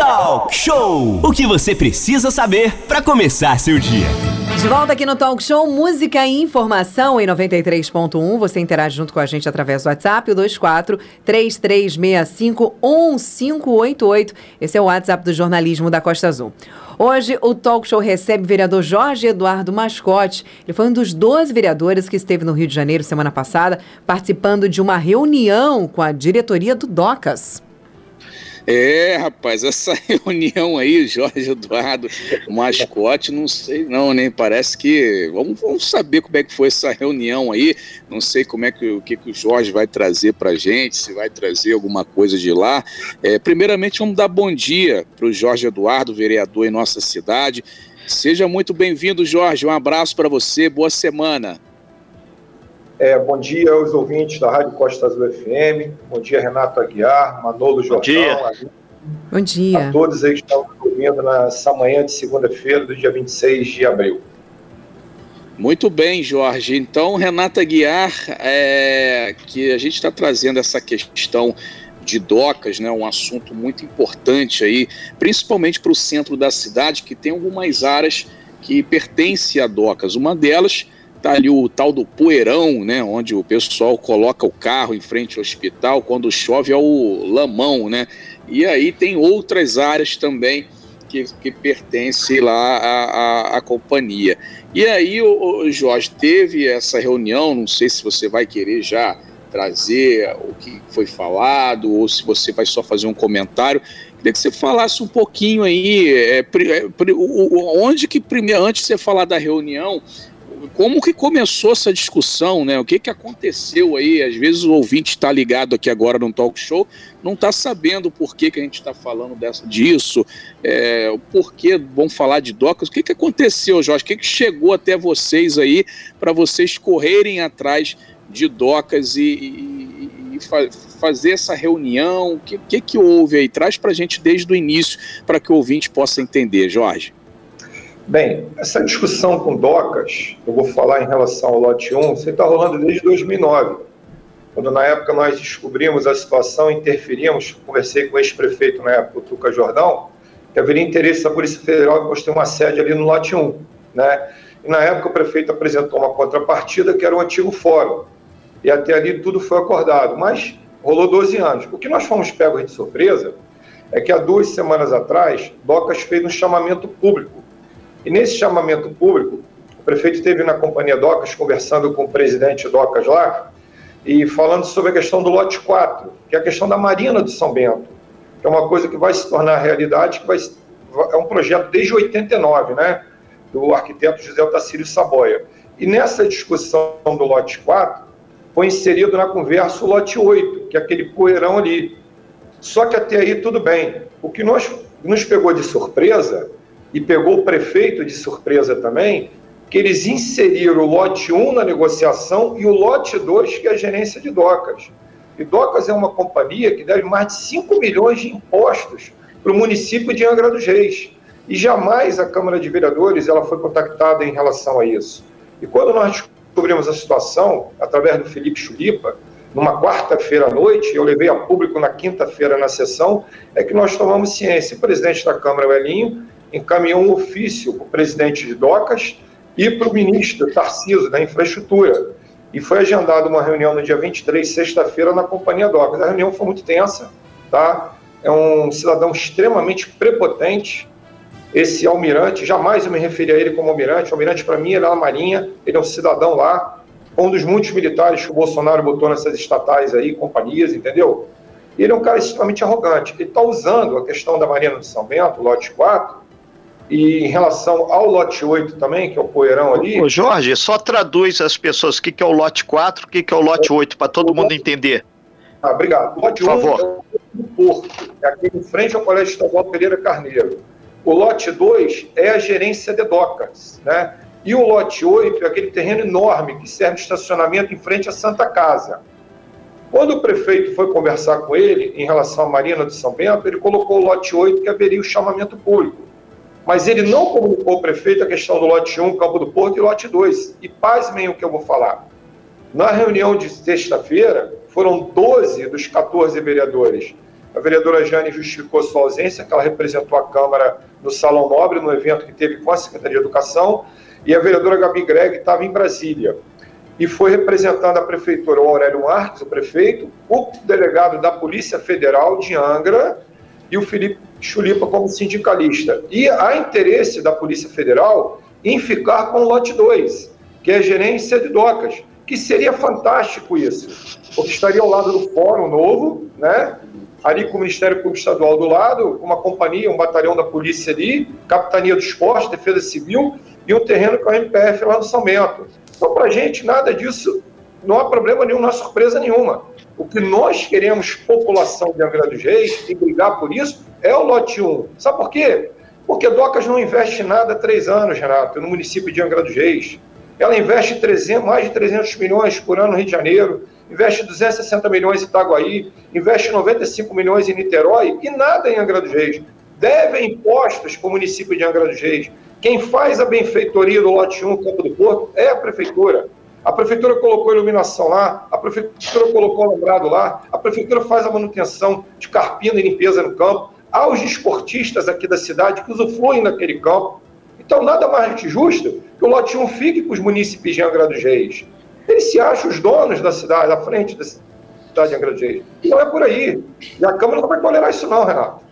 Talk Show! O que você precisa saber para começar seu dia. De volta aqui no Talk Show, música e informação em 93.1. Você interage junto com a gente através do WhatsApp, o 24 3365 1588. Esse é o WhatsApp do jornalismo da Costa Azul. Hoje, o Talk Show recebe o vereador Jorge Eduardo Mascote. Ele foi um dos 12 vereadores que esteve no Rio de Janeiro semana passada, participando de uma reunião com a diretoria do DOCAS. É, rapaz, essa reunião aí, Jorge Eduardo, mascote, não sei não, nem né? parece que vamos, vamos saber como é que foi essa reunião aí. Não sei como é que o que, que o Jorge vai trazer para gente, se vai trazer alguma coisa de lá. É, primeiramente, vamos dar bom dia para o Jorge Eduardo, vereador em nossa cidade. Seja muito bem-vindo, Jorge. Um abraço para você. Boa semana. É, bom dia aos ouvintes da Rádio Costa Azul FM. Bom dia, Renato Aguiar, Manolo Jordão. Bom dia. Bom dia. A todos aí que estão ouvindo nessa manhã de segunda-feira, do dia 26 de abril. Muito bem, Jorge. Então, Renata Aguiar, é, que a gente está trazendo essa questão de docas, né, um assunto muito importante aí, principalmente para o centro da cidade, que tem algumas áreas que pertencem a docas. Uma delas Tá ali o tal do poeirão, né? Onde o pessoal coloca o carro em frente ao hospital, quando chove é o lamão, né? E aí tem outras áreas também que, que pertencem lá à, à, à companhia. E aí, o, o Jorge, teve essa reunião, não sei se você vai querer já trazer o que foi falado ou se você vai só fazer um comentário. Queria que você falasse um pouquinho aí, é, é, onde que primeiro, antes de você falar da reunião, como que começou essa discussão, né? O que, que aconteceu aí? Às vezes o ouvinte está ligado aqui agora no talk show, não está sabendo por que, que a gente está falando dessa, disso, é, o porquê vamos falar de docas. O que, que aconteceu, Jorge? O que, que chegou até vocês aí para vocês correrem atrás de docas e, e, e fa fazer essa reunião? O que, que, que houve aí? Traz para a gente desde o início para que o ouvinte possa entender, Jorge. Bem, essa discussão com docas, eu vou falar em relação ao lote 1, você está rolando desde 2009, quando na época nós descobrimos a situação, interferimos, conversei com o ex-prefeito na época, o Tuca Jordão, que haveria interesse da Polícia Federal em construir uma sede ali no lote 1, né? E na época o prefeito apresentou uma contrapartida que era o antigo fórum, e até ali tudo foi acordado, mas rolou 12 anos. O que nós fomos pegos de surpresa é que há duas semanas atrás, Docas fez um chamamento público e nesse chamamento público, o prefeito esteve na companhia Docas conversando com o presidente Docas lá e falando sobre a questão do lote 4, que é a questão da Marina do São Bento, que é uma coisa que vai se tornar realidade, que vai, é um projeto desde 89, né, do arquiteto José Otacílio Saboia. E nessa discussão do lote 4, foi inserido na conversa o lote 8, que é aquele poeirão ali. Só que até aí tudo bem. O que nós, nos pegou de surpresa e pegou o prefeito de surpresa também, que eles inseriram o lote 1 na negociação e o lote 2, que é a gerência de docas. E Docas é uma companhia que deve mais de 5 milhões de impostos para o município de Angra dos Reis. E jamais a Câmara de Vereadores ela foi contactada em relação a isso. E quando nós descobrimos a situação, através do Felipe Chulipa, numa quarta-feira à noite, eu levei a público na quinta-feira na sessão, é que nós tomamos ciência. O presidente da Câmara, o Elinho, encaminhou um ofício para o presidente de Docas e para o ministro Tarciso, da Infraestrutura. E foi agendada uma reunião no dia 23, sexta-feira, na Companhia Docas. A reunião foi muito tensa, tá? É um cidadão extremamente prepotente, esse almirante, jamais eu me referi a ele como almirante, o almirante para mim ele é na Marinha, ele é um cidadão lá, um dos muitos militares que o Bolsonaro botou nessas estatais aí, companhias, entendeu? Ele é um cara extremamente arrogante. Ele está usando a questão da Marina de São Bento, lote 4, e em relação ao lote 8 também, que é o poeirão ali. Ô Jorge, só traduz as pessoas o que, que é o lote 4, o que, que é o lote 8, para todo mundo entender. Ah, obrigado. O lote Por 1 favor. é o Porto, é aqui em frente ao Colégio Estadual Pereira Carneiro. O lote 2 é a gerência de docas, né? E o lote 8 é aquele terreno enorme que serve de estacionamento em frente à Santa Casa. Quando o prefeito foi conversar com ele em relação à Marina de São Bento, ele colocou o lote 8 que haveria o chamamento público mas ele não comunicou ao prefeito a questão do lote 1, Campo do Porto, e lote 2. E pasmem o que eu vou falar. Na reunião de sexta-feira, foram 12 dos 14 vereadores A vereadora Jane justificou sua ausência, que ela representou a Câmara no Salão Nobre, no evento que teve com a Secretaria de Educação, e a vereadora Gabi Greg estava em Brasília. E foi representando a prefeitura o Aurélio Marques, o prefeito, o delegado da Polícia Federal de Angra e o Felipe Chulipa como sindicalista. E há interesse da Polícia Federal em ficar com o lote 2, que é a gerência de docas, que seria fantástico isso, porque estaria ao lado do Fórum Novo, né? ali com o Ministério Público Estadual do lado, uma companhia, um batalhão da polícia ali, Capitania do Esporte, Defesa Civil e um terreno com a MPF lá no São Bento. Então, para a gente, nada disso, não há problema nenhum, não há surpresa nenhuma. O que nós queremos, população de Angra dos Reis, e brigar por isso, é o lote 1. Sabe por quê? Porque Docas não investe nada há três anos, Renato, no município de Angra dos Reis. Ela investe 300, mais de 300 milhões por ano no Rio de Janeiro, investe 260 milhões em Itaguaí, investe 95 milhões em Niterói e nada em Angra dos Reis. Deve impostos para o município de Angra dos Reis. Quem faz a benfeitoria do lote 1, Campo do Porto, é a prefeitura. A prefeitura colocou iluminação lá, a prefeitura colocou alambrado lá, a prefeitura faz a manutenção de carpina e limpeza no campo. Há os esportistas aqui da cidade que usufruem daquele campo. Então, nada mais justo que o lote 1 fique com os municípios de Angra dos Reis. Eles se acham os donos da cidade, à frente da cidade de Angra dos Reis. Não é por aí. E a Câmara não vai tolerar isso não, Renato.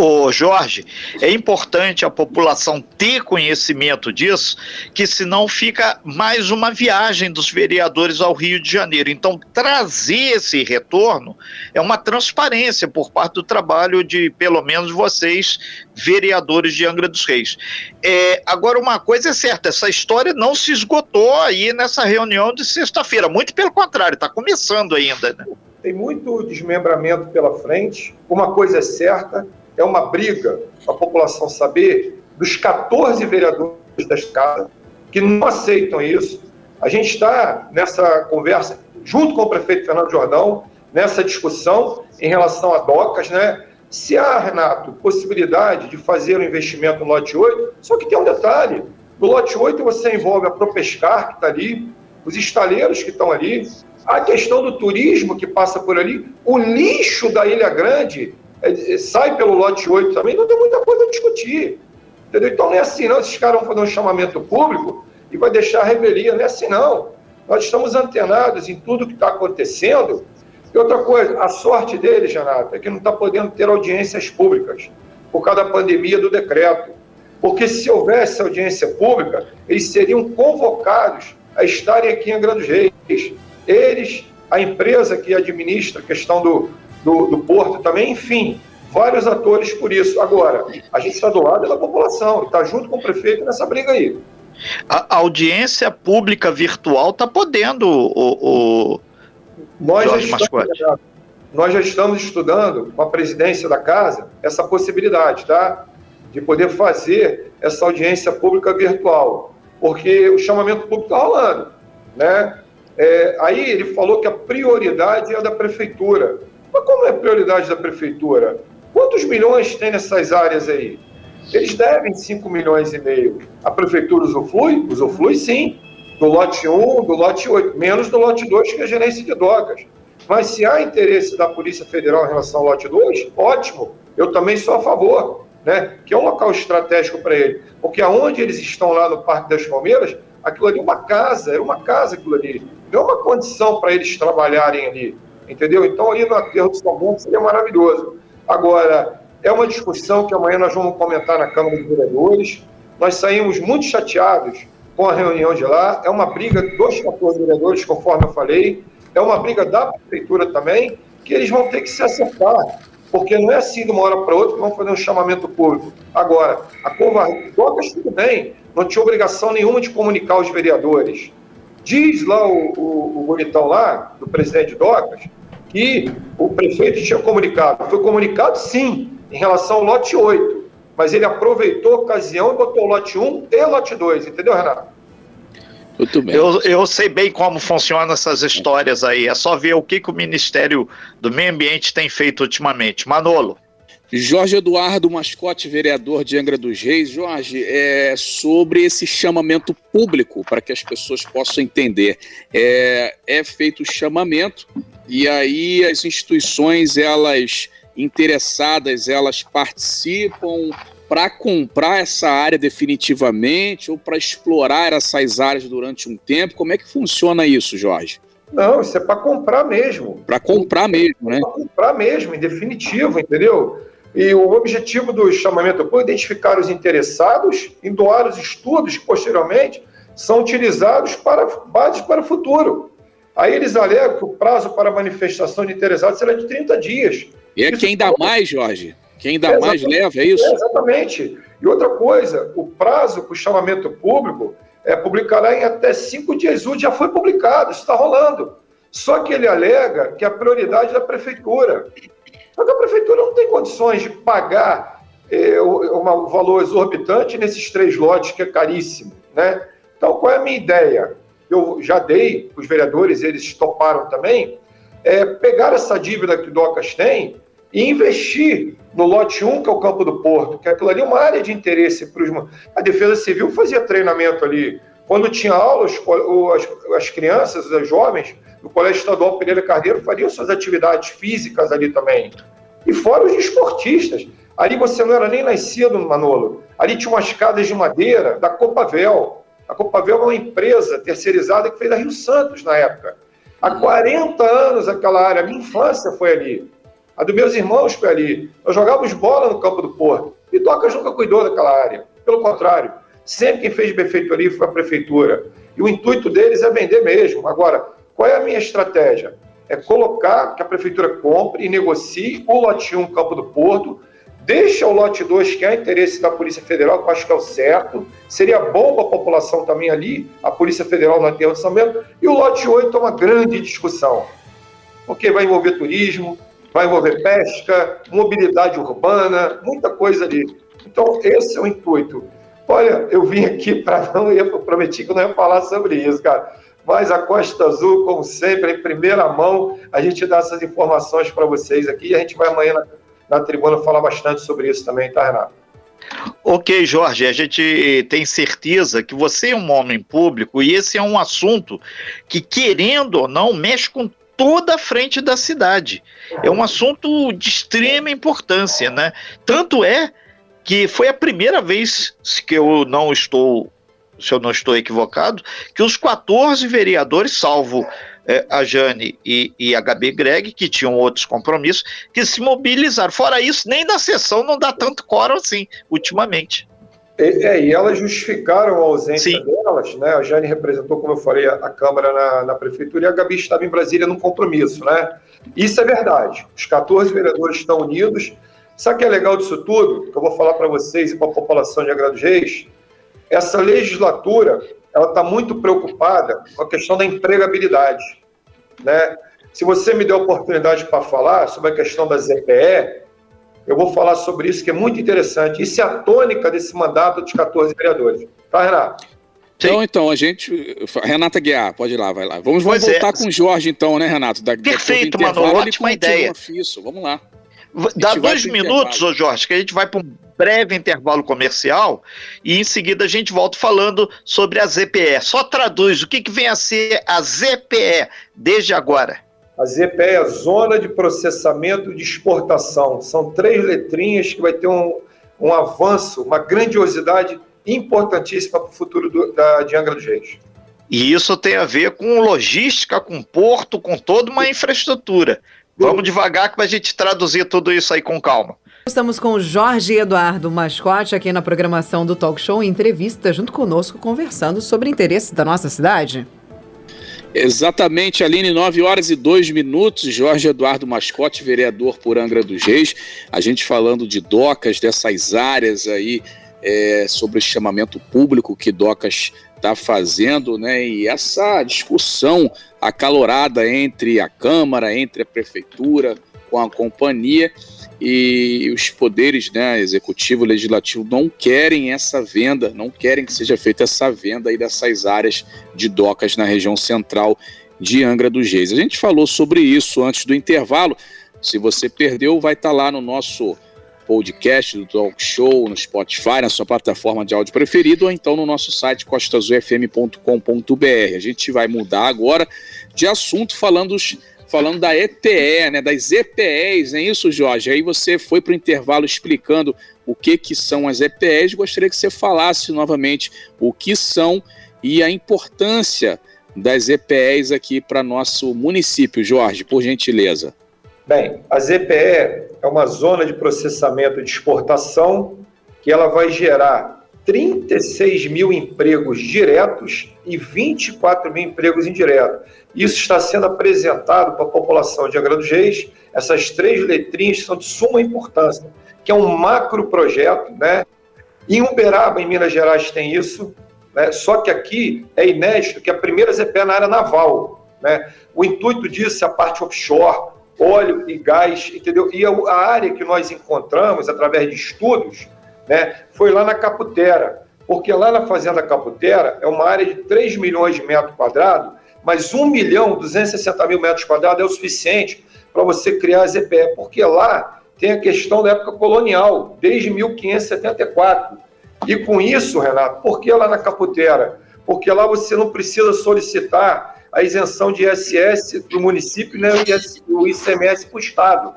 Ô Jorge, é importante a população ter conhecimento disso, que senão fica mais uma viagem dos vereadores ao Rio de Janeiro. Então, trazer esse retorno é uma transparência por parte do trabalho de, pelo menos, vocês, vereadores de Angra dos Reis. É, agora, uma coisa é certa: essa história não se esgotou aí nessa reunião de sexta-feira. Muito pelo contrário, está começando ainda. Né? Tem muito desmembramento pela frente. Uma coisa é certa: é uma briga a população saber dos 14 vereadores desta casa que não aceitam isso. A gente está nessa conversa, junto com o prefeito Fernando Jordão, nessa discussão em relação a docas, né? Se há, Renato, possibilidade de fazer um investimento no lote 8, só que tem um detalhe: no lote 8 você envolve a Propescar, que está ali, os estaleiros que estão ali, a questão do turismo que passa por ali, o lixo da Ilha Grande é, é, sai pelo lote 8 também, não tem muita coisa a discutir. Entendeu? Então não é assim, não. Esses caras vão fazer um chamamento público e vai deixar a revelia. Não é assim, não. Nós estamos antenados em tudo que está acontecendo. E outra coisa, a sorte deles, Renato, é que não está podendo ter audiências públicas por causa da pandemia do decreto. Porque se houvesse audiência pública, eles seriam convocados a estarem aqui em Angra dos Reis. Eles, a empresa que administra a questão do, do, do Porto também, enfim, vários atores por isso. Agora, a gente está do lado da população, está junto com o prefeito nessa briga aí. A audiência pública virtual está podendo, o, o nós Jorge já estamos, Nós já estamos estudando com a presidência da casa essa possibilidade, tá? De poder fazer essa audiência pública virtual. Porque o chamamento público está rolando, né? É, aí ele falou que a prioridade é da prefeitura. Mas como é prioridade da prefeitura? Quantos milhões tem nessas áreas aí? Eles devem 5 milhões e meio. A prefeitura usufrui? Usufrui sim. Do lote 1, do lote 8, menos do lote 2, que é a gerência de drogas. Mas se há interesse da Polícia Federal em relação ao lote 2, ótimo. Eu também sou a favor, né? Que é um local estratégico para ele. Porque aonde eles estão lá no Parque das Palmeiras, aquilo ali é uma casa, era uma casa aquilo ali. Não é uma condição para eles trabalharem ali entendeu? Então, ali no aterro do São seria maravilhoso. Agora, é uma discussão que amanhã nós vamos comentar na Câmara de Vereadores. Nós saímos muito chateados com a reunião de lá. É uma briga dos 14 vereadores, conforme eu falei. É uma briga da prefeitura também, que eles vão ter que se acertar. Porque não é assim de uma hora para outra que vão fazer um chamamento público. Agora, a covardia, Docas tudo bem, não tinha obrigação nenhuma de comunicar aos vereadores. Diz lá o, o, o bonitão lá, do presidente Docas, que o prefeito tinha comunicado. Foi comunicado, sim, em relação ao lote 8, mas ele aproveitou a ocasião e botou o lote 1 e o lote 2, entendeu, Renato? Muito bem. Eu, eu sei bem como funcionam essas histórias aí. É só ver o que, que o Ministério do Meio Ambiente tem feito ultimamente. Manolo. Jorge Eduardo, mascote vereador de Angra dos Reis. Jorge, é sobre esse chamamento público, para que as pessoas possam entender. É, é feito o chamamento e aí as instituições, elas interessadas, elas participam para comprar essa área definitivamente ou para explorar essas áreas durante um tempo? Como é que funciona isso, Jorge? Não, isso é para comprar mesmo. Para comprar mesmo, né? Para comprar mesmo, em definitivo, entendeu? E o objetivo do chamamento é identificar os interessados em doar os estudos que posteriormente são utilizados para bases para o futuro. Aí eles alegam que o prazo para manifestação de interessados será de 30 dias. E é quem dá mais, Jorge? Quem dá é mais leva, é isso? É exatamente. E outra coisa, o prazo para o chamamento público é, publicará em até cinco dias úteis, já foi publicado, está rolando. Só que ele alega que a prioridade é da prefeitura. Só que a prefeitura não tem condições de pagar é, um valor exorbitante nesses três lotes, que é caríssimo. Né? Então, qual é a minha ideia? Eu já dei, os vereadores, eles toparam também, é pegar essa dívida que o Docas tem e investir no lote 1, que é o Campo do Porto, que aquilo ali é uma área de interesse para os. A Defesa Civil fazia treinamento ali. Quando tinha aulas, as, as crianças, os jovens, no Colégio Estadual Pereira Carneiro fariam suas atividades físicas ali também. E fora os esportistas. Ali você não era nem nascido, Manolo. Ali tinha umas casas de madeira da Copavel. A Copavel é uma empresa terceirizada que fez a Rio Santos na época. Há 40 anos aquela área, minha infância foi ali. A dos meus irmãos foi ali. Nós jogávamos bola no campo do Porto. E Docas nunca cuidou daquela área. Pelo contrário, sempre quem fez defeito ali foi a prefeitura. E o intuito deles é vender mesmo. Agora, qual é a minha estratégia? É colocar que a prefeitura compre e negocie o lote 1 Campo do Porto, deixa o lote 2, que é interesse da Polícia Federal, que eu acho que é o certo, seria bom para a população também ali, a Polícia Federal no Bento, e o lote 8 é uma grande discussão, porque vai envolver turismo, vai envolver pesca, mobilidade urbana, muita coisa ali. Então, esse é o intuito. Olha, eu vim aqui para não, eu prometi que não ia falar sobre isso, cara mas a Costa Azul, como sempre, em primeira mão, a gente dá essas informações para vocês aqui e a gente vai amanhã na, na tribuna falar bastante sobre isso também, tá, Renato? Ok, Jorge, a gente tem certeza que você é um homem público e esse é um assunto que, querendo ou não, mexe com toda a frente da cidade. É um assunto de extrema importância, né? Tanto é que foi a primeira vez que eu não estou se eu não estou equivocado, que os 14 vereadores, salvo é, a Jane e, e a Gabi Greg, que tinham outros compromissos, que se mobilizaram. Fora isso, nem na sessão não dá tanto coro assim, ultimamente. É, e elas justificaram a ausência Sim. delas, né? A Jane representou, como eu falei, a, a Câmara na, na, Prefeitura e a Gabi estava em Brasília num compromisso, né? Isso é verdade. Os 14 vereadores estão unidos. Sabe o que é legal disso tudo? Que eu vou falar para vocês e para a população de Agrado Reis? Essa legislatura ela está muito preocupada com a questão da empregabilidade. Né? Se você me der a oportunidade para falar sobre a questão da ZPE, eu vou falar sobre isso, que é muito interessante. Isso é a tônica desse mandato dos 14 vereadores. Tá, Renato? Então, então, a gente. Renata Guiar, pode ir lá, vai lá. Vamos, vamos voltar é. com o Jorge, então, né, Renato? Da, Perfeito, mano. Ótima ideia. Vamos lá. Dá dois minutos, ô Jorge, que a gente vai para um breve intervalo comercial e em seguida a gente volta falando sobre a ZPE. Só traduz o que, que vem a ser a ZPE desde agora. A ZPE é a Zona de Processamento de Exportação. São três letrinhas que vai ter um, um avanço, uma grandiosidade importantíssima para o futuro do, da, de Angra dos Reis. E isso tem a ver com logística, com porto, com toda uma infraestrutura. Vamos devagar que a gente traduzir tudo isso aí com calma. Estamos com o Jorge Eduardo Mascote aqui na programação do Talk Show entrevista junto conosco conversando sobre interesses da nossa cidade. Exatamente, Aline, 9 horas e 2 minutos. Jorge Eduardo Mascote, vereador por Angra dos Reis. A gente falando de docas, dessas áreas aí, é, sobre o chamamento público que docas está fazendo, né? E essa discussão acalorada entre a Câmara, entre a Prefeitura, com a companhia e os poderes, né, executivo, legislativo, não querem essa venda, não querem que seja feita essa venda aí dessas áreas de docas na região central de Angra dos Reis. A gente falou sobre isso antes do intervalo. Se você perdeu, vai estar tá lá no nosso podcast do Talk Show no Spotify, na sua plataforma de áudio preferido, ou então no nosso site costasufm.com.br. A gente vai mudar agora de assunto falando, falando da EPE, né, das EPEs, não é isso, Jorge? Aí você foi para o intervalo explicando o que, que são as EPEs. Gostaria que você falasse novamente o que são e a importância das EPEs aqui para nosso município. Jorge, por gentileza. Bem, a ZPE é uma zona de processamento de exportação que ela vai gerar 36 mil empregos diretos e 24 mil empregos indiretos. Isso está sendo apresentado para a população de Angra dos Reis. Essas três letrinhas são de suma importância, que é um macro projeto, né? Em Uberaba, em Minas Gerais, tem isso, né? Só que aqui é inédito que a primeira ZPE é na área naval, né? O intuito disso é a parte offshore, óleo e gás, entendeu? E a área que nós encontramos através de estudos, né, foi lá na Caputera, porque lá na Fazenda Caputera é uma área de 3 milhões de metros quadrados, mas 1 milhão 260 mil metros quadrados é o suficiente para você criar a ZPE, porque lá tem a questão da época colonial, desde 1574. E com isso, Renato, por que lá na Caputera? Porque lá você não precisa solicitar a isenção de ISS para o município né, e o ICMS para o Estado.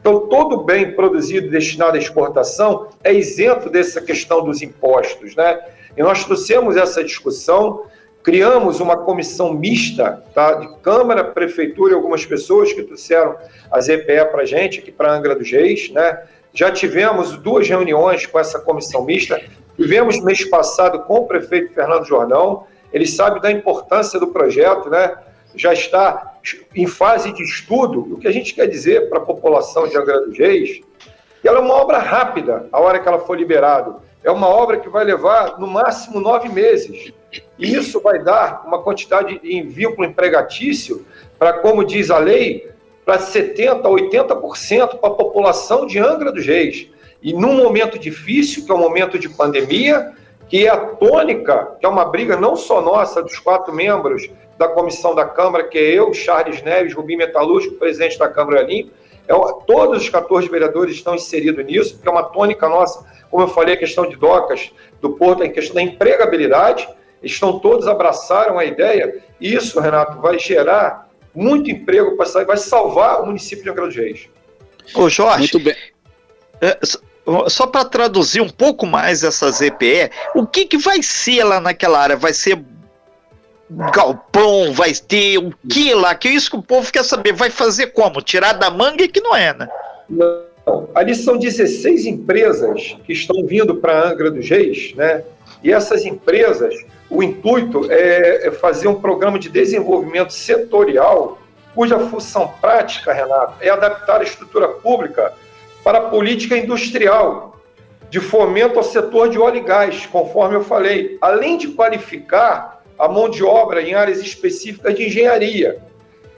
Então, todo bem produzido destinado à exportação é isento dessa questão dos impostos. Né? E nós trouxemos essa discussão, criamos uma comissão mista tá, de Câmara, Prefeitura e algumas pessoas que trouxeram as EPE para a gente, aqui para Angra dos Reis. Né? Já tivemos duas reuniões com essa comissão mista, tivemos mês passado com o prefeito Fernando Jordão, ele sabe da importância do projeto, né? já está em fase de estudo. O que a gente quer dizer para a população de Angra dos Reis, ela é uma obra rápida, a hora que ela for liberada. É uma obra que vai levar, no máximo, nove meses. E isso vai dar uma quantidade de vínculo empregatício para, como diz a lei, para 70%, 80% para a população de Angra dos Reis. E num momento difícil, que é o um momento de pandemia, que é a tônica, que é uma briga não só nossa, dos quatro membros da comissão da Câmara, que é eu, Charles Neves, Rubim Metalúrgico, presidente da Câmara Limpa, é, todos os 14 vereadores estão inseridos nisso, porque é uma tônica nossa, como eu falei, a questão de docas do Porto, a questão da empregabilidade, estão todos abraçaram a ideia, e isso, Renato, vai gerar muito emprego, vai salvar o município de Angra dos Reis. Ô Jorge, muito bem. É, só para traduzir um pouco mais essa ZPE, o que, que vai ser lá naquela área? Vai ser galpão, vai ter o que lá? Que é isso que o povo quer saber. Vai fazer como? Tirar da manga que não é, né? Não. Ali são 16 empresas que estão vindo para Angra dos Reis, né? E essas empresas, o intuito é, é fazer um programa de desenvolvimento setorial, cuja função prática, Renato, é adaptar a estrutura pública para a política industrial de fomento ao setor de óleo e gás, conforme eu falei, além de qualificar a mão de obra em áreas específicas de engenharia,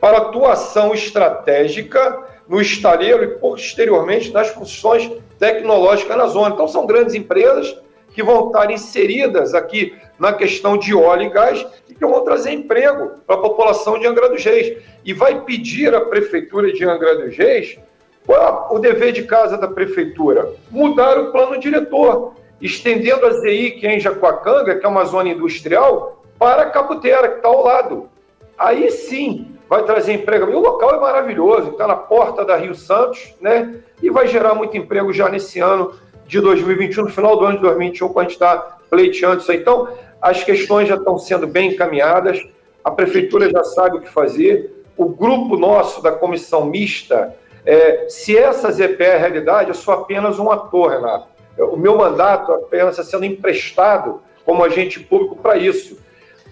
para atuação estratégica no estaleiro e posteriormente nas funções tecnológicas na zona. Então, são grandes empresas que vão estar inseridas aqui na questão de óleo e gás e que vão trazer emprego para a população de Angra dos Reis. E vai pedir à Prefeitura de Angra dos Reis qual é o dever de casa da prefeitura? Mudar o plano diretor, estendendo a ZI, que é em Jacuacanga, que é uma zona industrial, para Caputera, que está ao lado. Aí sim vai trazer emprego. E o local é maravilhoso, está na porta da Rio Santos, né? E vai gerar muito emprego já nesse ano de 2021, no final do ano de 2021, quando a gente está pleiteando isso aí. Então, as questões já estão sendo bem encaminhadas, a prefeitura já sabe o que fazer, o grupo nosso da comissão mista é, se essa ZPE é realidade, eu sou apenas um ator, Renato. O meu mandato apenas está sendo emprestado como agente público para isso.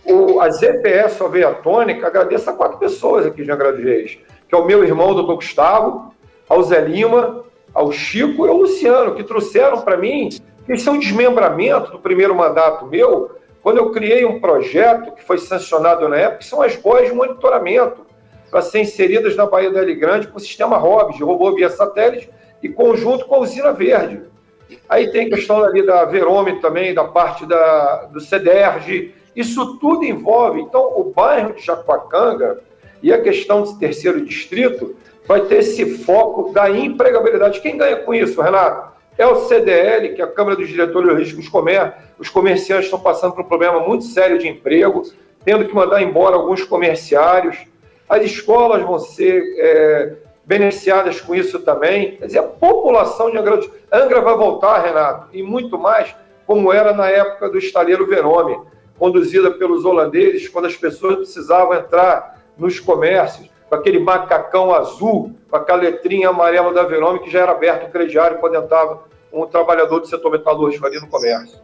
O, a ZPE só veio à tônica, agradeço a quatro pessoas aqui de Angra que é o meu irmão, doutor Gustavo, ao Zé Lima, ao Chico e ao Luciano, que trouxeram para mim, que isso é um desmembramento do primeiro mandato meu, quando eu criei um projeto que foi sancionado na época, que são as boias de monitoramento para ser inseridas na Baía da Ilha Grande com o sistema ROBS, de robô via satélite, e conjunto com a usina verde. Aí tem questão ali da Verômetro também, da parte da, do CEDERJ, isso tudo envolve. Então, o bairro de Jacuacanga e a questão do terceiro distrito vai ter esse foco da empregabilidade. Quem ganha com isso, Renato? É o CDL, que é a Câmara dos Diretores de Riscos Comer. Os comerciantes estão passando por um problema muito sério de emprego, tendo que mandar embora alguns comerciários. As escolas vão ser é, beneficiadas com isso também. Quer dizer, a população de Angra, Angra vai voltar, Renato, e muito mais como era na época do estaleiro Verome, conduzida pelos holandeses, quando as pessoas precisavam entrar nos comércios, com aquele macacão azul, com aquela letrinha amarela da Verome, que já era aberto o crediário quando entrava um trabalhador do setor metalúrgico ali no comércio.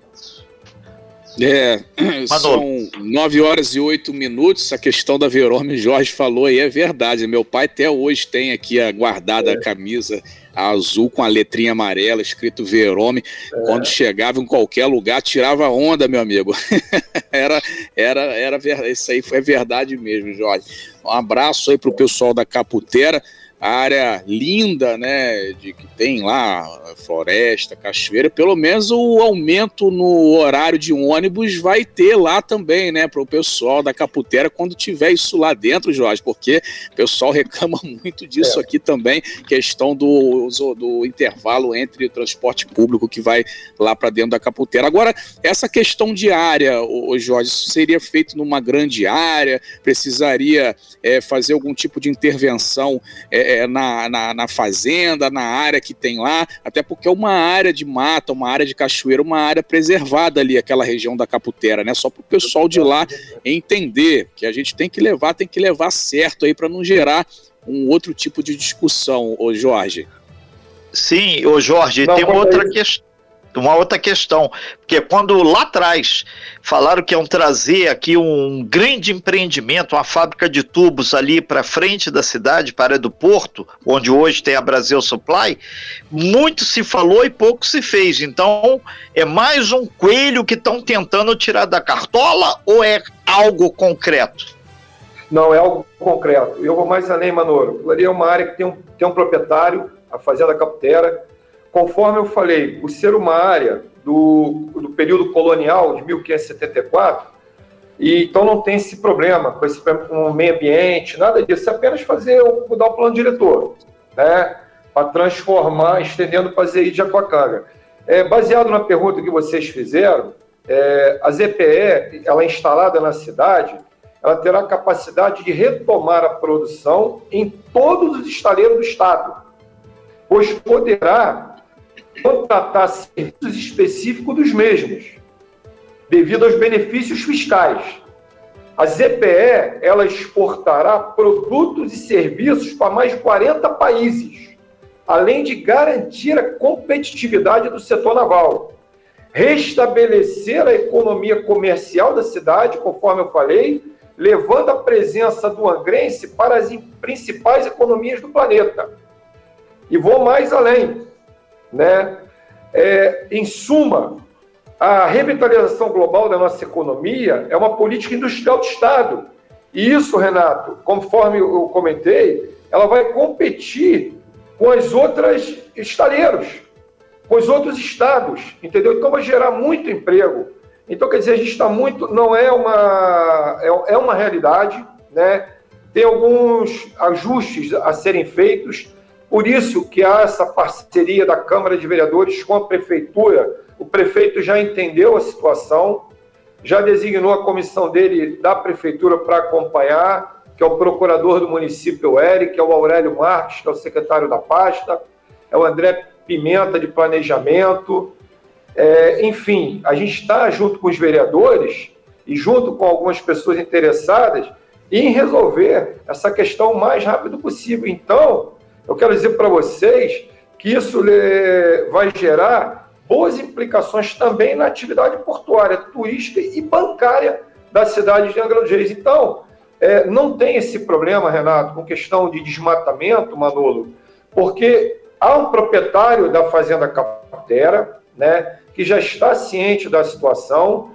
É, são nove horas e oito minutos. A questão da Verome, o Jorge falou aí, é verdade. Meu pai até hoje tem aqui a guardada é. a camisa azul com a letrinha amarela, escrito Verome. É. Quando chegava em qualquer lugar, tirava onda, meu amigo. era, era, era, isso aí foi verdade mesmo, Jorge. Um abraço aí pro pessoal da Caputera a área linda, né, de que tem lá floresta, cachoeira, pelo menos o aumento no horário de ônibus vai ter lá também, né, para o pessoal da Caputera quando tiver isso lá dentro, Jorge, porque o pessoal reclama muito disso é. aqui também, questão do, do intervalo entre o transporte público que vai lá para dentro da Caputera. Agora, essa questão de área, o Jorge, isso seria feito numa grande área, precisaria é, fazer algum tipo de intervenção é, é, na, na, na, fazenda, na área que tem lá, até porque é uma área de mata, uma área de cachoeira, uma área preservada ali, aquela região da Caputera, né? Só para o pessoal de lá entender que a gente tem que levar, tem que levar certo aí para não gerar um outro tipo de discussão, ô Jorge. Sim, ô Jorge, não, tem outra questão uma outra questão, porque quando lá atrás falaram que iam trazer aqui um grande empreendimento, uma fábrica de tubos ali para frente da cidade, para do porto, onde hoje tem a Brasil Supply, muito se falou e pouco se fez. Então, é mais um coelho que estão tentando tirar da cartola ou é algo concreto? Não, é algo concreto. Eu vou mais além, Manoro. Ali é uma área que tem um, tem um proprietário, a Fazenda Caputera, Conforme eu falei, por ser uma área do, do período colonial de 1574, e então não tem esse problema com esse com o meio ambiente, nada disso, é apenas fazer mudar o plano diretor, né? Para transformar, estendendo para ZI de Aquacanga. É, baseado na pergunta que vocês fizeram, é, a ZPE, ela é instalada na cidade, ela terá capacidade de retomar a produção em todos os estaleiros do estado, pois poderá contratar serviços específicos dos mesmos, devido aos benefícios fiscais. A ZPE ela exportará produtos e serviços para mais de 40 países, além de garantir a competitividade do setor naval, restabelecer a economia comercial da cidade, conforme eu falei, levando a presença do angrense para as principais economias do planeta. E vou mais além né? É, em suma, a revitalização global da nossa economia é uma política industrial de Estado. E isso, Renato, conforme eu comentei, ela vai competir com as outras estaleiros, com os outros estados, entendeu? Então vai gerar muito emprego. Então, quer dizer, a gente está muito. Não é uma. É, é uma realidade, né? Tem alguns ajustes a serem feitos, por isso que há essa parceria da Câmara de Vereadores com a Prefeitura. O prefeito já entendeu a situação, já designou a comissão dele da Prefeitura para acompanhar, que é o procurador do município Eric, é o Aurélio Marques, que é o secretário da pasta, é o André Pimenta de Planejamento. É, enfim, a gente está junto com os vereadores e junto com algumas pessoas interessadas em resolver essa questão o mais rápido possível. Então, eu quero dizer para vocês que isso vai gerar boas implicações também na atividade portuária, turística e bancária da cidade de Angra dos. Então, é, não tem esse problema, Renato, com questão de desmatamento, Manolo, porque há um proprietário da Fazenda Caputera, né, que já está ciente da situação,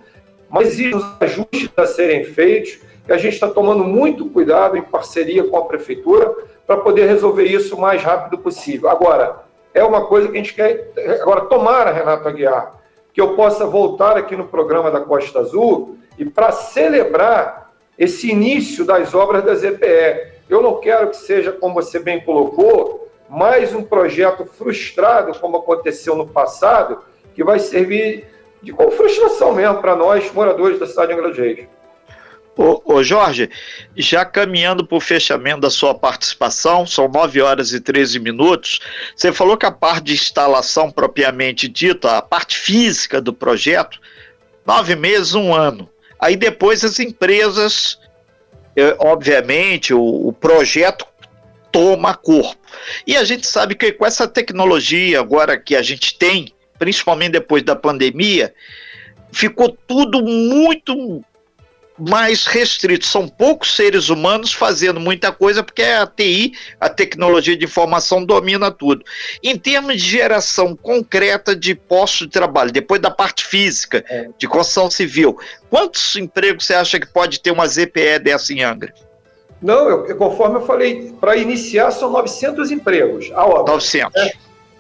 mas existem os ajustes a serem feitos, que a gente está tomando muito cuidado em parceria com a Prefeitura, para poder resolver isso o mais rápido possível. Agora, é uma coisa que a gente quer. Agora, tomara, Renato Aguiar, que eu possa voltar aqui no programa da Costa Azul e para celebrar esse início das obras da ZPE. Eu não quero que seja, como você bem colocou, mais um projeto frustrado, como aconteceu no passado, que vai servir de frustração mesmo para nós, moradores da cidade de Angra dos Reis. Ô, ô, Jorge, já caminhando para o fechamento da sua participação, são 9 horas e 13 minutos. Você falou que a parte de instalação propriamente dita, a parte física do projeto, nove meses, um ano. Aí depois as empresas, eh, obviamente, o, o projeto toma corpo. E a gente sabe que com essa tecnologia agora que a gente tem, principalmente depois da pandemia, ficou tudo muito mais restrito. São poucos seres humanos fazendo muita coisa, porque a TI, a tecnologia de informação, domina tudo. Em termos de geração concreta de postos de trabalho, depois da parte física, é. de construção civil, quantos empregos você acha que pode ter uma ZPE dessa em Angra? Não, eu, conforme eu falei, para iniciar são 900 empregos a obra. 900. É.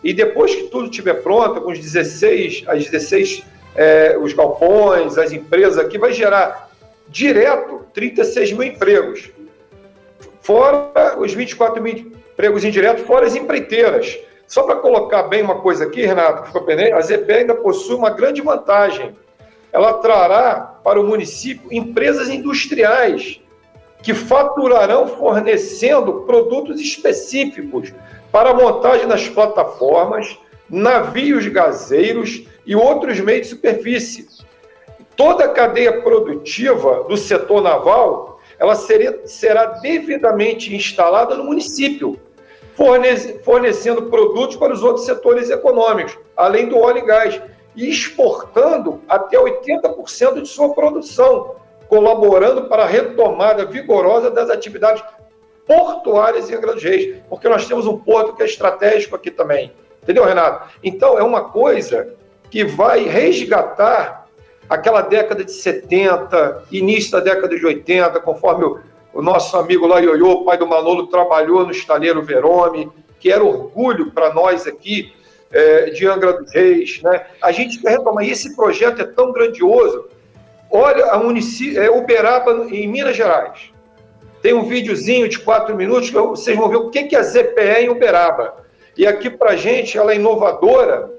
E depois que tudo estiver pronto, com os 16, as 16, é, os galpões, as empresas aqui, vai gerar direto 36 mil empregos. Fora os 24 mil empregos indiretos, fora as empreiteiras. Só para colocar bem uma coisa aqui, Renato, ficou a ZP ainda possui uma grande vantagem. Ela trará para o município empresas industriais que faturarão fornecendo produtos específicos para a montagem das plataformas, navios gazeiros e outros meios de superfície toda a cadeia produtiva do setor naval ela seria, será devidamente instalada no município, fornecendo produtos para os outros setores econômicos, além do óleo e gás, e exportando até 80% de sua produção, colaborando para a retomada vigorosa das atividades portuárias em Angra dos Reis, porque nós temos um porto que é estratégico aqui também. Entendeu, Renato? Então, é uma coisa que vai resgatar aquela década de 70, início da década de 80, conforme o, o nosso amigo lá, Ioiô, pai do Manolo, trabalhou no estaleiro Verome, que era orgulho para nós aqui é, de Angra dos Reis. Né? A gente quer retomar, e esse projeto é tão grandioso. Olha, a município, é Uberaba, em Minas Gerais. Tem um videozinho de quatro minutos que vocês vão ver o que é ZPE em Uberaba. E aqui, para a gente, ela é inovadora,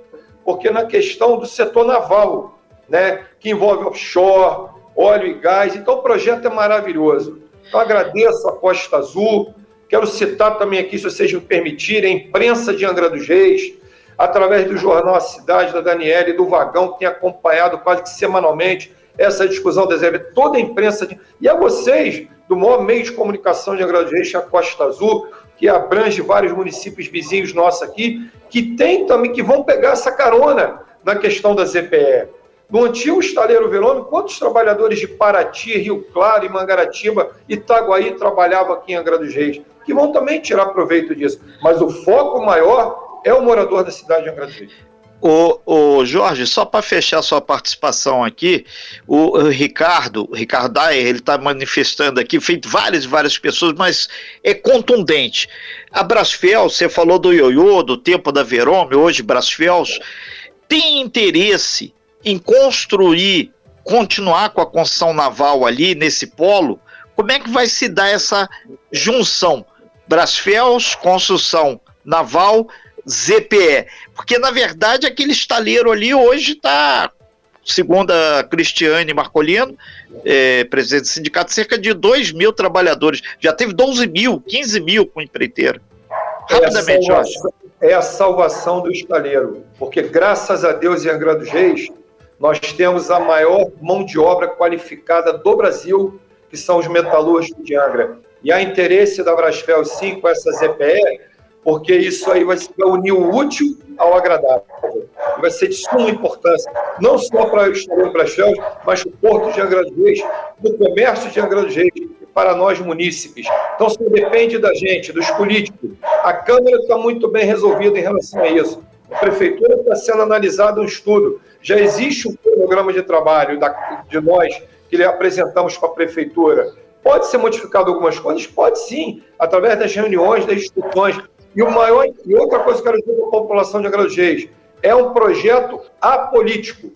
porque na questão do setor naval né, que envolve offshore, óleo e gás. Então, o projeto é maravilhoso. Então, agradeço a Costa Azul. Quero citar também aqui, se vocês me permitirem, a imprensa de Angra dos Reis, através do jornal A Cidade, da Daniela e do Vagão, que tem acompanhado quase que semanalmente essa discussão da ZB, toda a imprensa. De... E a vocês, do maior meio de comunicação de Angra dos Reis, é a Costa Azul, que abrange vários municípios vizinhos nossos aqui, que tem também, que vão pegar essa carona na questão da ZPE. No antigo estaleiro Verôme, quantos trabalhadores de Paraty, Rio Claro, Mangaratiba, Itaguaí trabalhavam aqui em Angra dos Reis? Que vão também tirar proveito disso. Mas o foco maior é o morador da cidade de Angra dos Reis. O, o, Jorge, só para fechar sua participação aqui, o, o Ricardo, o Ricardo Dyer, ele está manifestando aqui, feito várias e várias pessoas, mas é contundente. A Brasfel, você falou do ioiô, do tempo da Verome, hoje Brasfels, tem interesse em construir, continuar com a construção naval ali nesse polo, como é que vai se dar essa junção? Brasfels, construção naval, ZPE. Porque, na verdade, aquele estaleiro ali hoje está, segundo a Cristiane Marcolino, é, presidente do sindicato, cerca de 2 mil trabalhadores. Já teve 12 mil, 15 mil com empreiteiro. Rapidamente, é Jorge. É a salvação do estaleiro, porque graças a Deus e a Angra dos Reis, nós temos a maior mão de obra qualificada do Brasil, que são os metalúrgicos de Angra. E há interesse da Brasfel, sim, com essa ZPE, porque isso aí vai unir o útil ao agradável. Vai ser de suma importância, não só para o Estado do Brasfel, mas para o Porto de Angra dos Reis, para o comércio de Angra dos Reis, para nós munícipes. Então, só depende da gente, dos políticos. A Câmara está muito bem resolvida em relação a isso. A Prefeitura está sendo analisado um estudo já existe um programa de trabalho da, de nós que apresentamos para a prefeitura. Pode ser modificado algumas coisas? Pode sim, através das reuniões, das discussões. E, o maior, e outra coisa que eu quero dizer para a população de Agrogês, é um projeto apolítico,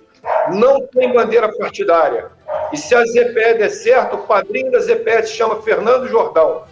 não tem bandeira partidária. E se a ZPE der certo, o padrinho da ZPE se chama Fernando Jordão.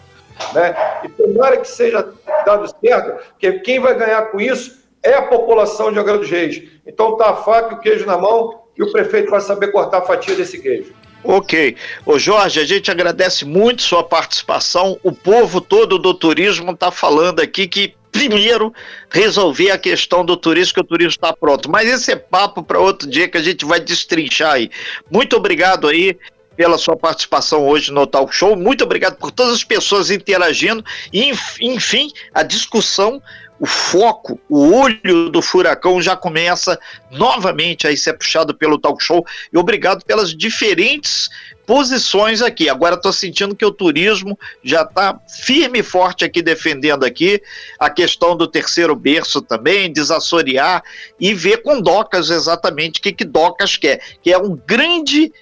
Né? E tomara que seja dado certo, porque quem vai ganhar com isso é a população de Angra dos Reis. Então tá a faca e o queijo na mão e o prefeito vai saber cortar a fatia desse queijo. Ok. Ô Jorge, a gente agradece muito sua participação. O povo todo do turismo está falando aqui que primeiro resolver a questão do turismo, que o turismo está pronto. Mas esse é papo para outro dia que a gente vai destrinchar aí. Muito obrigado aí pela sua participação hoje no Talk Show. Muito obrigado por todas as pessoas interagindo e, enfim, a discussão o foco, o olho do furacão já começa novamente a ser puxado pelo talk show. E obrigado pelas diferentes posições aqui. Agora estou sentindo que o turismo já está firme e forte aqui defendendo aqui a questão do terceiro berço também, desassorear e ver com Docas exatamente o que, que Docas quer, que é um grande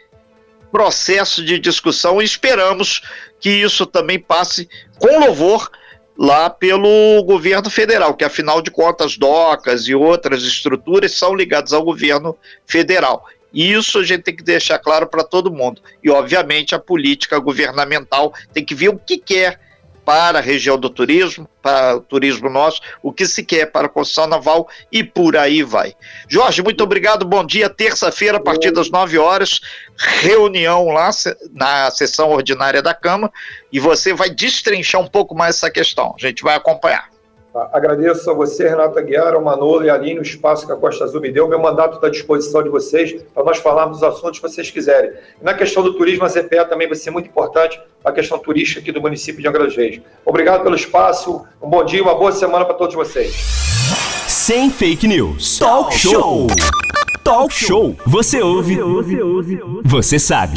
processo de discussão e esperamos que isso também passe com louvor lá pelo governo federal, que afinal de contas, docas e outras estruturas são ligadas ao governo federal. Isso a gente tem que deixar claro para todo mundo. E, obviamente, a política governamental tem que ver o que quer para a região do turismo, para o turismo nosso, o que se quer para a construção naval e por aí vai. Jorge, muito obrigado, bom dia. Terça-feira, a partir das 9 horas, reunião lá na sessão ordinária da Câmara e você vai destrinchar um pouco mais essa questão. A gente vai acompanhar. Agradeço a você, Renato Aguiar, ao Manolo e a Aline, o espaço que a Costa Azul me deu. Meu mandato está à disposição de vocês para nós falarmos dos assuntos que vocês quiserem. Na questão do turismo, a ZPE também vai ser muito importante, a questão turística aqui do município de Angra dos Reis. Obrigado pelo espaço, um bom dia, uma boa semana para todos vocês. Sem fake news. Talk show. Talk show. Você ouve. Você sabe.